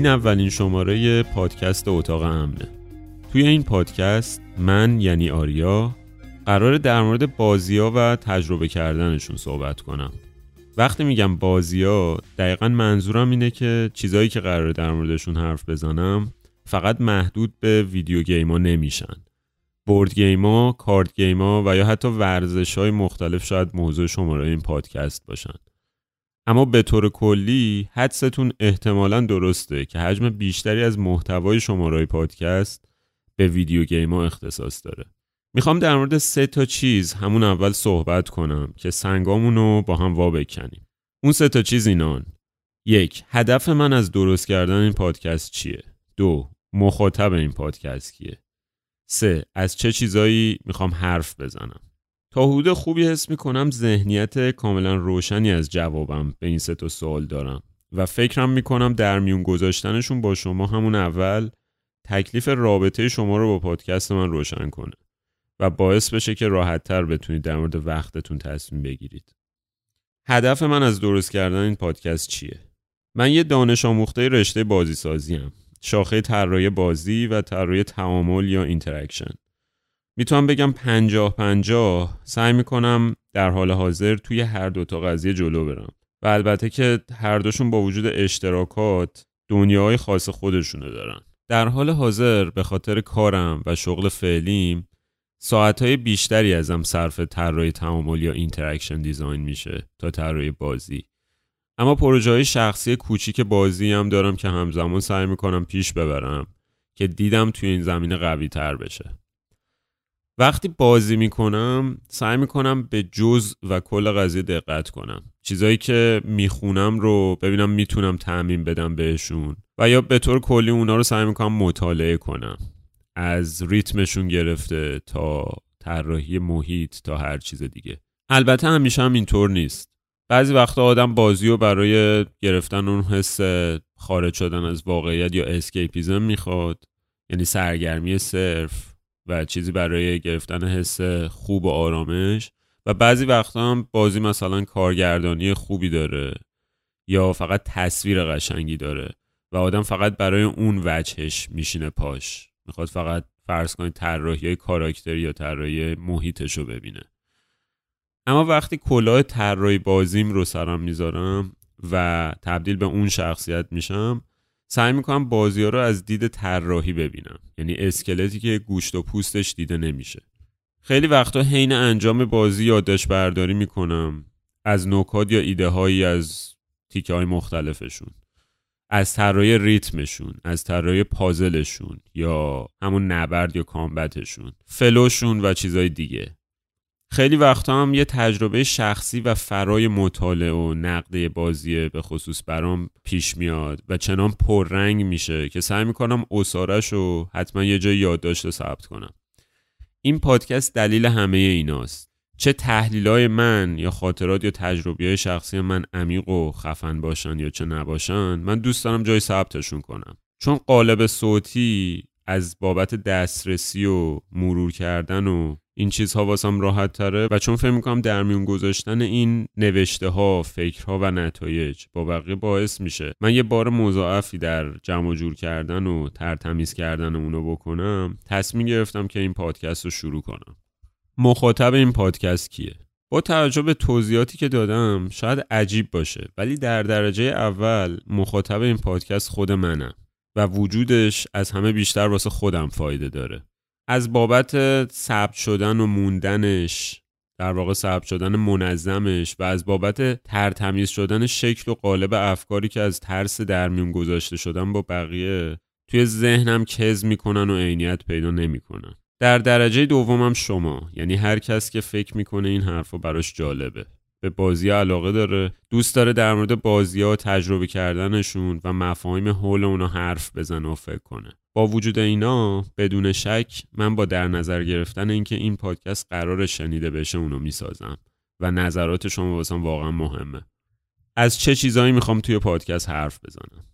این اولین شماره پادکست اتاق امنه. توی این پادکست من یعنی آریا قراره در مورد بازی ها و تجربه کردنشون صحبت کنم. وقتی میگم بازی ها دقیقا منظورم اینه که چیزایی که قراره در موردشون حرف بزنم فقط محدود به video game ها نمیشن. board game ها، card game ها و یا حتی ورزش های مختلف شاید موضوع شماره این پادکست باشن. اما به طور کلی حدستون احتمالا درسته که حجم بیشتری از محتوای شماره پادکست به ویدیو گیم ها اختصاص داره. می‌خوام در مورد سه تا چیز همون اول صحبت کنم که سنگامون رو با هم وا بکنیم. اون سه تا چیز اینان. یک هدف من از درست کردن این پادکست چیه؟ دو مخاطب این پادکست کیه؟ سه از چه چیزایی می‌خوام حرف بزنم؟ تا حدود خوبی حس می‌کنم ذهنیت کاملا روشنی از جوابم به این سه تا سوال دارم و فکرم می‌کنم در میون گذاشتنشون با شما همون اول تکلیف رابطه شما رو با پادکست من روشن کنه و باعث بشه که راحتتر بتونید در مورد وقتتون تصمیم بگیرید. هدف من از درست کردن این پادکست چیه؟ من یه دانش آموخته رشته بازی سازی‌ام. شاخه طراحی بازی و طراحی تعامل یا interaction. می‌تونم بگم پنجاه پنجاه سعی می‌کنم در حال حاضر توی هر دوتا قضیه جلو برم. و البته که هر دوشون با وجود اشتراکات دنیاهای خاص خودشونو دارن. در حال حاضر به خاطر کارم و شغل فعلیم ساعتهای بیشتری ازم صرف طراحی تعامل یا interaction design میشه تا طراحی بازی. اما پروژه های شخصی کوچیک بازی هم دارم که همزمان سعی می‌کنم پیش ببرم که دیدم توی این زمینه قوی تر بشه. وقتی بازی می‌کنم سعی می‌کنم به جز و کل قضیه دقت کنم. چیزایی که می‌خونم رو ببینم می‌تونم تعمین بدم بهشون و یا به طور کلی اونا رو سعی می‌کنم مطالعه کنم. از ریتمشون گرفته تا طراحی محیط تا هر چیز دیگه. البته همیشه هم اینطور نیست. بعضی وقتا آدم بازی رو برای گرفتن اون حس خارج شدن از واقعیت یا اسکیپیزم می‌خواد. یعنی سرگرمی صرف. و چیزی برای گرفتن حس خوب و آرامش. و بعضی وقتا هم بازی مثلا کارگردانی خوبی داره یا فقط تصویر قشنگی داره و آدم فقط برای اون وجهش میشینه پاش. می‌خواد فقط فرض کنید طراحی کاراکتری یا طراحی محیطش رو ببینه. اما وقتی کلاه طراحی بازیم رو سرم می‌ذارم و تبدیل به اون شخصیت میشم سعی می‌کنم بازی ها رو از دید طراحی ببینم. یعنی اسکلتی که گوشت و پوستش دیده نمیشه. خیلی وقتا حین انجام بازی یادداشت برداری می‌کنم از نکات یا ایده هایی از تیکه های مختلفشون. از طراحی ریتمشون از طراحی پازلشون یا همون نبرد یا کامبتشون فلوشون و چیزای دیگه. خیلی وقتا هم یه تجربه شخصی و فرای مطالعه و نقده بازی به خصوص برام پیش میاد و چنان پررنگ میشه که سعی می‌کنم اصارش رو حتما یه جای یادداشت ثبت کنم. این پادکست دلیل همه ایناست. چه تحلیلای من یا خاطرات یا تجربی های شخصی من عمیق و خفن باشن یا چه نباشن من دوست دارم جای ثبتشون کنم. چون قالب صوتی از بابت دسترسی و مرور کردن و این چیزها واسم راحت تره و چون فکر می‌کنم در میون گذاشتن این نوشته ها فکرها و نتایج با بقیه باعث میشه. من یه بار مضاعفی در جمع جور کردن و ترتمیز کردن اونو بکنم تصمیم گرفتم که این پادکست رو شروع کنم. مخاطب این پادکست کیه؟ با توجه به توضیحاتی که دادم شاید عجیب باشه ولی در درجه اول مخاطب این پادکست خود منم و وجودش از همه بیشتر واسه خودم فایده داره. از بابت ثبت شدن و موندنش در واقع ثبت شدن منظمش و از بابت ترتمیز شدن شکل و قالب افکاری که از ترس در میون گذاشته شدن با بقیه توی ذهنم کز می‌کنن و عینیت پیدا نمی‌کنن. در درجه دومم شما یعنی هر کس که فکر می‌کنه این حرفو براش جالبه. به بازی علاقه داره دوست داره در مورد بازی ها تجربه کردنشون و مفاهیم حول اونا حرف بزنه و فکر کنه. با وجود اینا بدون شک من با در نظر گرفتن اینکه این پادکست قرار شنیده بشه اونو می‌سازم و نظرات شما واسم واقعا مهمه. از چه چیزایی می‌خوام توی پادکست حرف بزنم؟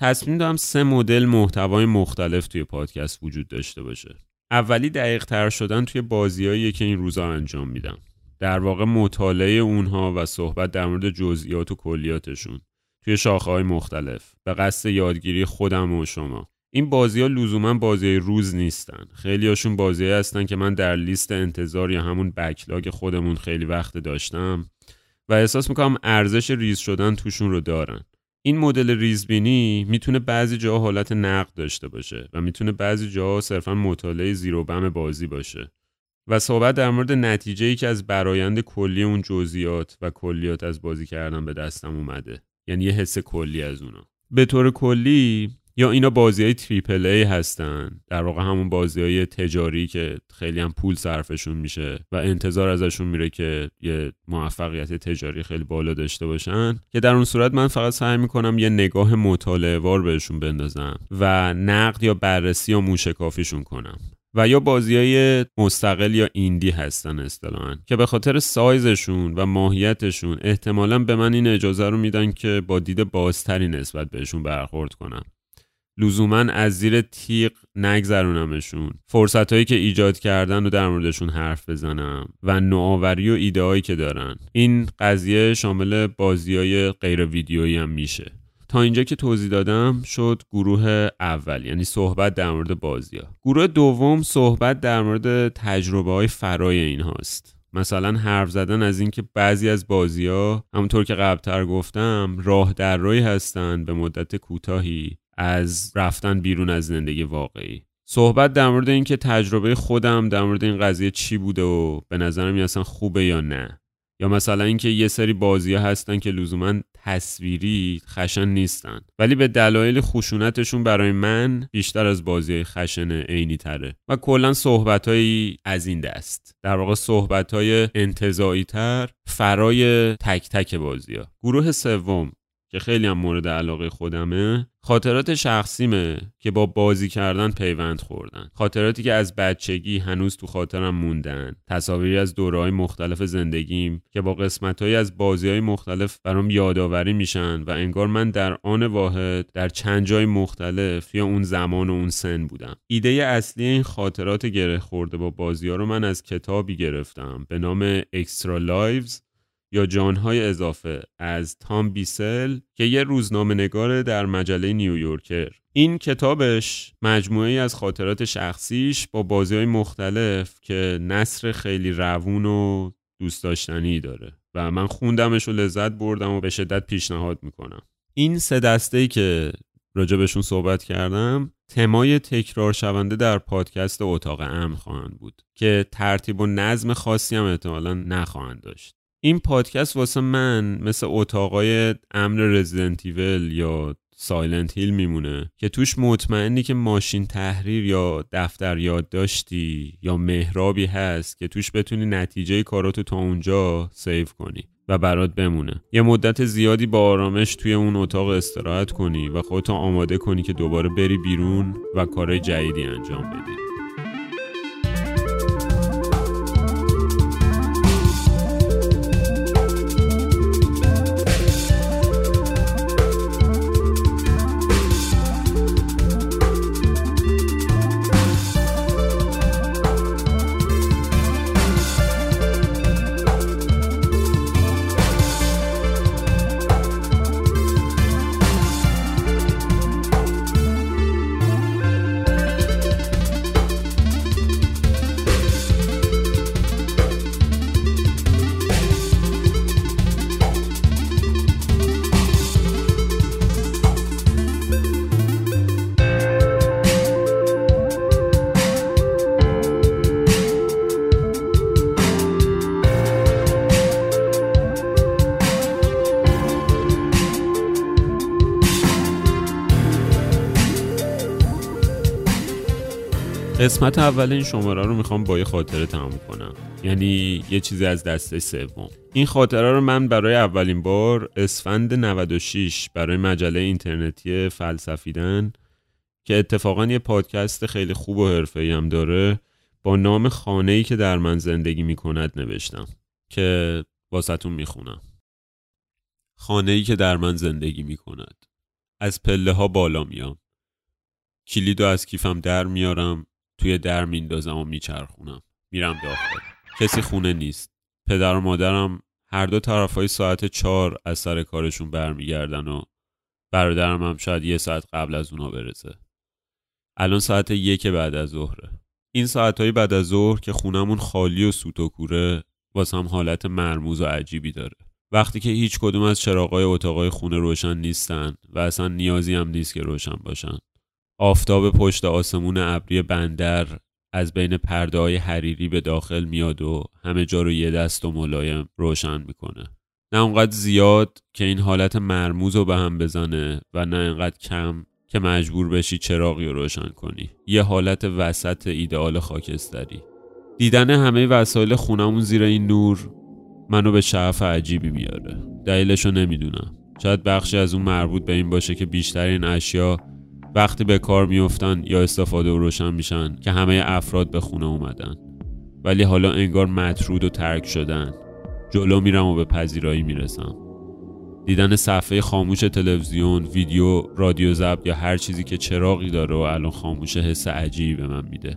تصمیم دارم سه مدل محتوای مختلف توی پادکست وجود داشته باشه. اولی دقیق تر شدن توی بازیهایی که این روزا انجام میدم. در واقع مطالعه اونها و صحبت در مورد جزئیات و کلیاتشون توی شاخه های مختلف. به قصد یادگیری خودم و شما. این بازی ها لزوما بازی روز نیستن. خیلی هاشون بازی هستن که من در لیست انتظار یا همون بکلاگ خودمون خیلی وقت داشتم و احساس می‌کنم ارزش ریز شدن توشون رو دارن. این مدل ریزبینی می‌تونه بعضی جاها حالت نقد داشته باشه و می‌تونه بعضی جاها صرفا مطالعه زیرو بم بازی باشه و صحبت در مورد نتیجه ای که از برایند کلی اون جزئیات و کلیات از بازی کردن به دستم اومده. یعنی یه حس کلی از اونا. به طور کلی یا اینا بازی های تریپل ای هستن. در واقع همون بازی های تجاری که خیلی هم پول صرفشون میشه و انتظار ازشون میره که یه موفقیت تجاری خیلی بالا داشته باشن. که در اون صورت من فقط سعی می‌کنم یه نگاه مطالعه وار بهشون بندازم و نقد یا بررسی یا موشکافیشون کنم. و یا بازی های مستقل یا ایندی هستن اصطلاحا. که به خاطر سایزشون و ماهیتشون احتمالا به من این اجازه رو میدن که با دید بازتری نسبت بهشون برخورد کنم. لزوما از زیر تیغ نگذرونمشون. فرصت هایی که ایجاد کردن و در موردشون حرف بزنم و نوآوری و ایده که دارن. این قضیه شامل بازی های غیر ویدیویی هم میشه. تا اینجا که توضیح دادم شد گروه اول یعنی صحبت در مورد بازی ها. گروه دوم صحبت در مورد تجربه های فرای این هاست. مثلا حرف زدن از اینکه بعضی از بازی ها همونطور که قبلتر گفتم راه در روی هستن به مدت کوتاهی. از رفتن بیرون از زندگی واقعی. صحبت در مورد اینکه تجربه خودم در مورد این قضیه چی بوده و به نظرم اصلا خوبه یا نه. یا مثلا اینکه یه سری بازی هستن که لزوما تصویری خشن نیستن. ولی به دلایل خشونتشون برای من بیشتر از بازی خشن عینی تره. و کلا صحبت از این دست. در واقع صحبت های تر فرای تک تک بازی ها گروه سوم. که خیلی هم مورد علاقه خودمه خاطرات شخصیمه که با بازی کردن پیوند خوردن. خاطراتی که از بچگی هنوز تو خاطرم موندن. تصاویری از دورهای مختلف زندگیم که با قسمتهایی از بازی های مختلف برام یادآوری میشن و انگار من در آن واحد در چند جای مختلف یا اون زمان و اون سن بودم. ایده اصلی این خاطرات گره خورده با بازی ها رو من از کتابی گرفتم به نام Extra Lives یا جانهای اضافه از تام بیسل که یه روزنامه نگار در مجله نیویورکر. این کتابش مجموعه از خاطرات شخصیش با بازی های مختلف که نصر خیلی روون و دوست داشتنی داره و من خوندمش و لذت بردم و به شدت پیشنهاد می‌کنم. این سه دسته که راجبشون صحبت کردم تمای تکرار شونده در پادکست اتاق امن خواهند بود که ترتیب و نظم خاصی هم احتمالا نخواهند داشت. این پادکست واسه من مثل اتاقای امن Resident Evil یا Silent Hill میمونه که توش مطمئنی که ماشین تحریر یا دفتر یادداشتی یا محرابی هست که توش بتونی نتیجه کاراتو تا اونجا save کنی و برات بمونه. یه مدت زیادی با آرامش توی اون اتاق استراحت کنی و خودتو آماده کنی که دوباره بری بیرون و کارهای جدیدی انجام بدی. قسمت اول این شماره رو می‌خوام با یه خاطره تموم کنم. یعنی یه چیزی از دسته سوم. این خاطره رو من برای اولین بار اسفند 96 برای مجله اینترنتی فلسفیدن که اتفاقا یه پادکست خیلی خوب و حرفه‌ای هم داره با نام خانه‌ای که در من زندگی می‌کند نوشتم که واسهتون می‌خونم. خانه‌ای که در من زندگی می‌کند. از پله ها بالا میام. کلید از کیفم در میارم. توی در میندازم و میچرخونم. میرم داخل کسی خونه نیست. پدر و مادرم هر دو طرف های ساعت چهار از سر کارشون برمیگردن و برادرم هم شاید یه ساعت قبل از اونا برسه. الان ساعت یک بعد از ظهره. این ساعتهای بعد از ظهر که خونمون خالی و سوت و کوره واسه هم حالت مرموز و عجیبی داره. وقتی که هیچ کدوم از چراغای اتاقای خونه روشن نیستن و اصلا نیازی هم نیست که روشن باشن. آفتاب پشت آسمون ابری بندر از بین پرده های حریری به داخل میاد و همه جا رو یه دست و ملایم روشن می‌کنه. نه اونقدر زیاد که این حالت مرموز رو به هم بزنه و نه انقدر کم که مجبور بشی چراغی رو روشن کنی. یه حالت وسط ایدئال خاکستری. دیدن همه وسایل خونمون زیر این نور منو به شعف عجیبی میاره. دلیلشو نمی‌دونم. شاید بخشی از اون مربوط به این باشه که بیشترین اشیا وقتی به کار میفتن یا استفاده و روشن میشن که همه افراد به خونه اومدن. ولی حالا انگار مطرود و ترک شدن. جلو میرم و به پذیرایی می‌رسم. دیدن صفحه خاموش تلویزیون، ویدیو، رادیو ضبط یا هر چیزی که چراغی داره و الان خاموش حس عجیبی به من میده.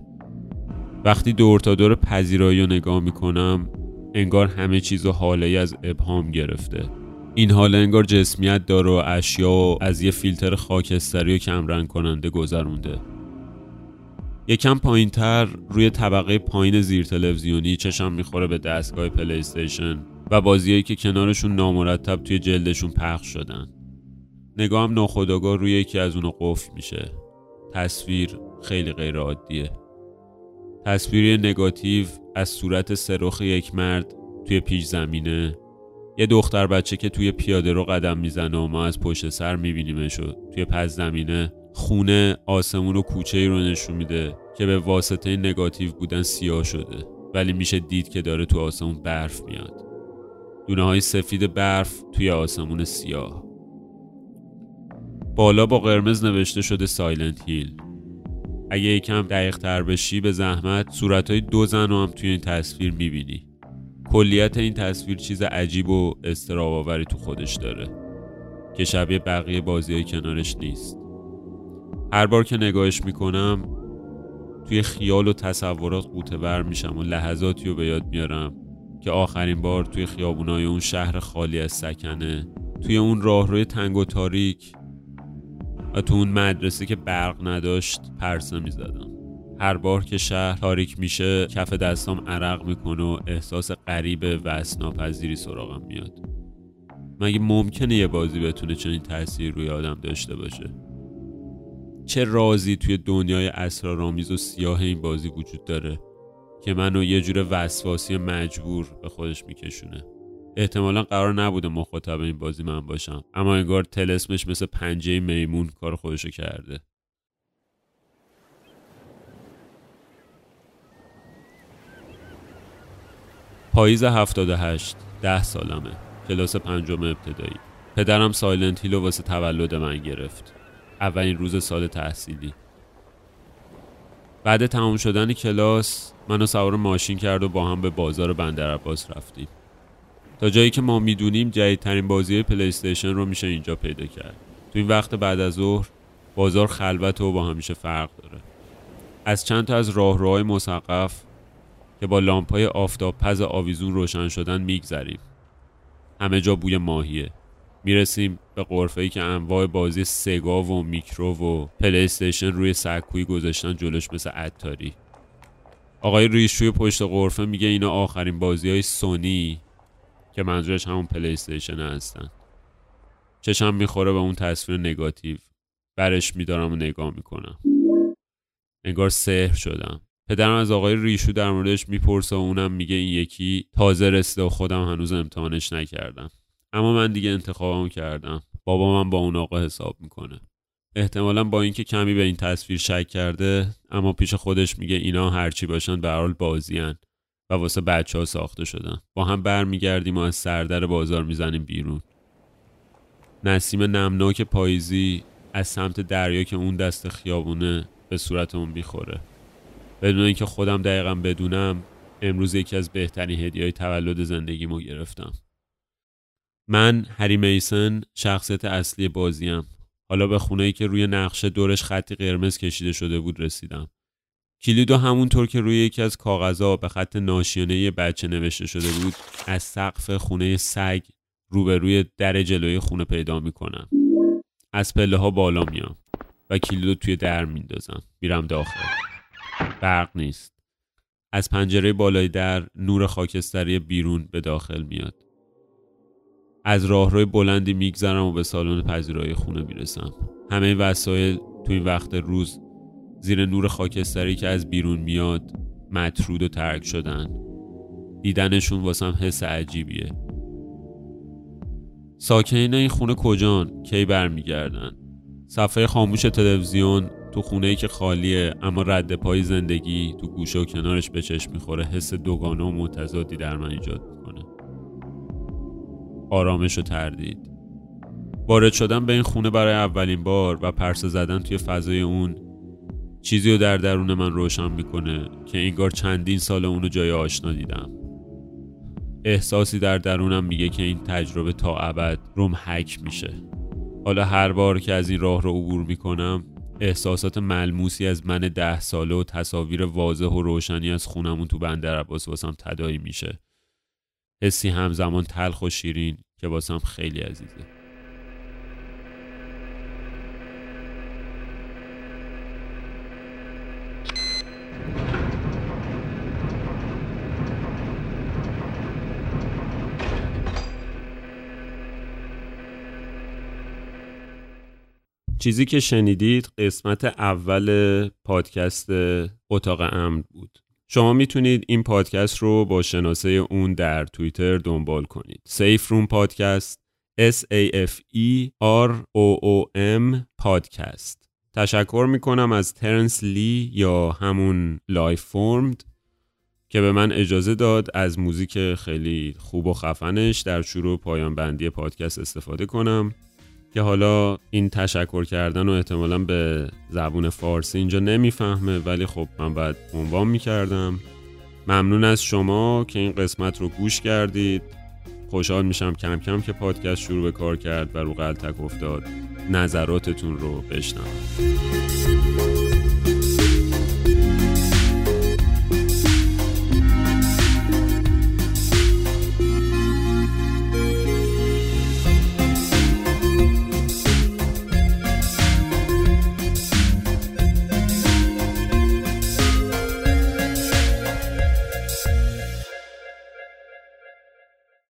وقتی دور تا دور پذیرایی رو نگاه می‌کنم انگار همه چیز و حاله از ابهام گرفته. این حاله انگار جسمیت داره و اشیا و از یه فیلتر خاکستری و کمرنگ کننده گذرونده. یکم پایین تر روی طبقه پایین زیر تلویزیونی چشم می‌خوره به دستگاه پلی استیشن و بازیهایی که کنارشون نامرتب توی جلدشون پخش شدن. نگاهم ناخداگاه روی یکی از اونو قفل میشه. تصویر خیلی غیر عادیه تصویری نگاتیو از صورت سرخ یک مرد توی پیش زمینه یه دختر بچه که توی پیاده رو قدم می‌زنه و ما از پشت سر میبینیمش و توی پس زمینه خونه آسمون و کوچه ای رو نشون میده که به واسطه نگاتیو بودن سیاه شده. ولی میشه دید که داره تو آسمون برف میاد. دونه های سفید برف توی آسمون سیاه. بالا با قرمز نوشته شده سایلنت هیل. اگه یکم دقیق تر بشی به زحمت صورت های دو زن رو هم توی این تصویر می‌بینی. کلیت این تصویر چیز عجیب و استراباوری تو خودش داره که شبیه بقیه بازی های کنارش نیست. هر بار که نگاهش می‌کنم توی خیال و تصورات قوطه بر میشم و لحظاتی رو به یاد میارم که آخرین بار توی خیابونای اون شهر خالی از سکنه توی اون راهروی تنگ و تاریک و تو اون مدرسه که برق نداشت پرسه می‌زدم. هر بار که شهر تاریک میشه کف دستام عرق می‌کنه و احساس غریب و اسناپذیری سراغم میاد. مگه ممکنه یه بازی بتونه چنین تاثیر روی آدم داشته باشه؟ چه رازی توی دنیای اسرارآمیز و سیاه این بازی وجود داره که منو یه جور وسواسی مجبور به خودش میکشونه؟ احتمالا قرار نبوده مخاطب این بازی من باشم اما انگار تلسمش مثل پنجه میمون کار خودشو کرده. پاییز 78 ده سالمه. کلاس پنجم ابتدایی. پدرم سایلنت هیلو واسه تولد من گرفت. اولین روز سال تحصیلی. بعد تمام شدن کلاس منو سوار ماشین کرد و با هم به بازار بندر عباس رفتیم. تا جایی که ما می‌دونیم جدیدترین بازی پلی استیشن رو میشه اینجا پیدا کرد. تو این وقت بعد از ظهر بازار خلوته و با همیشه فرق داره. از چند تا از راهروهای مسقف که با لامپای آفتاب پز آویزون روشن شدن میگذریم. همه جا بوی ماهیه. می‌رسیم به غرفه ای که انواع بازی سگا و میکرو و پلی استیشن روی سکویی گذاشتن جلوش مثل عطاری. آقای ریشوی پشت قرفه میگه اینا آخرین بازی های سونی که منظورش همون پلی استیشن هستن. چشم می‌خوره به اون تصویر نگاتیو. برش میدارم و نگاه می‌کنم. انگار سحر شدم. پدرم از آقای ریشو در موردش می‌پرسه و اونم میگه این یکی تازه رسیده و خودم هنوز امتحانش نکردم. اما من دیگه انتخابم کردم. بابا من با اون آقا حساب می‌کنه. احتمالا با اینکه کمی به این تصویر شک کرده اما پیش خودش میگه اینا هرچی باشن به حال بازیان و واسه بچه ها ساخته شدن. با هم برمیگردیم و از سردر بازار می‌زنیم بیرون. نسیم نمناک پاییزی از سمت دریا که اون دست خیابونه به صورتمون می‌خوره. بدون اینکه خودم دقیقا بدونم امروز یکی از بهترین هدیه های تولد زندگیمو گرفتم. من هری میسن شخصیت اصلی بازیم. حالا به خونه ای که روی نقشه دورش خطی قرمز کشیده شده بود رسیدم. کلیدو همونطور که روی یکی از کاغذها به خط ناشیانه بچه نوشته شده بود از سقف خونه سگ روبروی در جلوی خونه پیدا می‌کنم. از پله ها بالا میام و کلیدو توی در میندازم. میرم داخل. برق نیست. از پنجره بالای در نور خاکستری بیرون به داخل میاد. از راهروی بلندی میگذرم و به سالن پذیرایی خونه می‌رسم. همه وسایل تو این وقت روز زیر نور خاکستری که از بیرون میاد مطرود و ترک شدن. دیدنشون واسم حس عجیبیه. ساکنین این خونه کجان؟ کی برمیگردن؟ صفحه خاموش تلویزیون تو خونه ای که خالیه اما رد پای زندگی تو گوشه و کنارش به چشم می‌خوره حس دوگانه و متضادی در من ایجاد می‌کنه. آرامش و تردید. وارد شدن به این خونه برای اولین بار و پرسه زدن توی فضای اون چیزی رو در درون من روشن می‌کنه که انگار چندین سال اونو جای آشنا دیدم. احساسی در درونم میگه که این تجربه تا ابد روم حک میشه. حالا هر بار که از این راه رو عبور می‌کنم احساسات ملموسی از من ده ساله و تصاویر واضح و روشنی از خونمون تو بندر عباس واسم تدایی میشه. حسی همزمان تلخ و شیرین که واسم خیلی عزیزه. چیزی که شنیدید قسمت اول پادکست اتاق امن بود. شما می‌تونید این پادکست رو با شناسه اون در توییتر دنبال کنید. Safe Room پادکست S A F E R O O M پادکست. تشکر می‌کنم از Terence Lee یا همون Lifeformed که به من اجازه داد از موزیک خیلی خوب و خفنش در شروع پایان بندی پادکست استفاده کنم. که حالا این تشکر کردن و احتمالا به زبون فارسی اینجا نمی‌فهمه ولی خب من باید عنوان می‌کردم. ممنون از شما که این قسمت رو گوش کردید. خوشحال میشم کم کم که پادکست شروع به کار کرد و رو قلتک افتاد. نظراتتون رو بشنم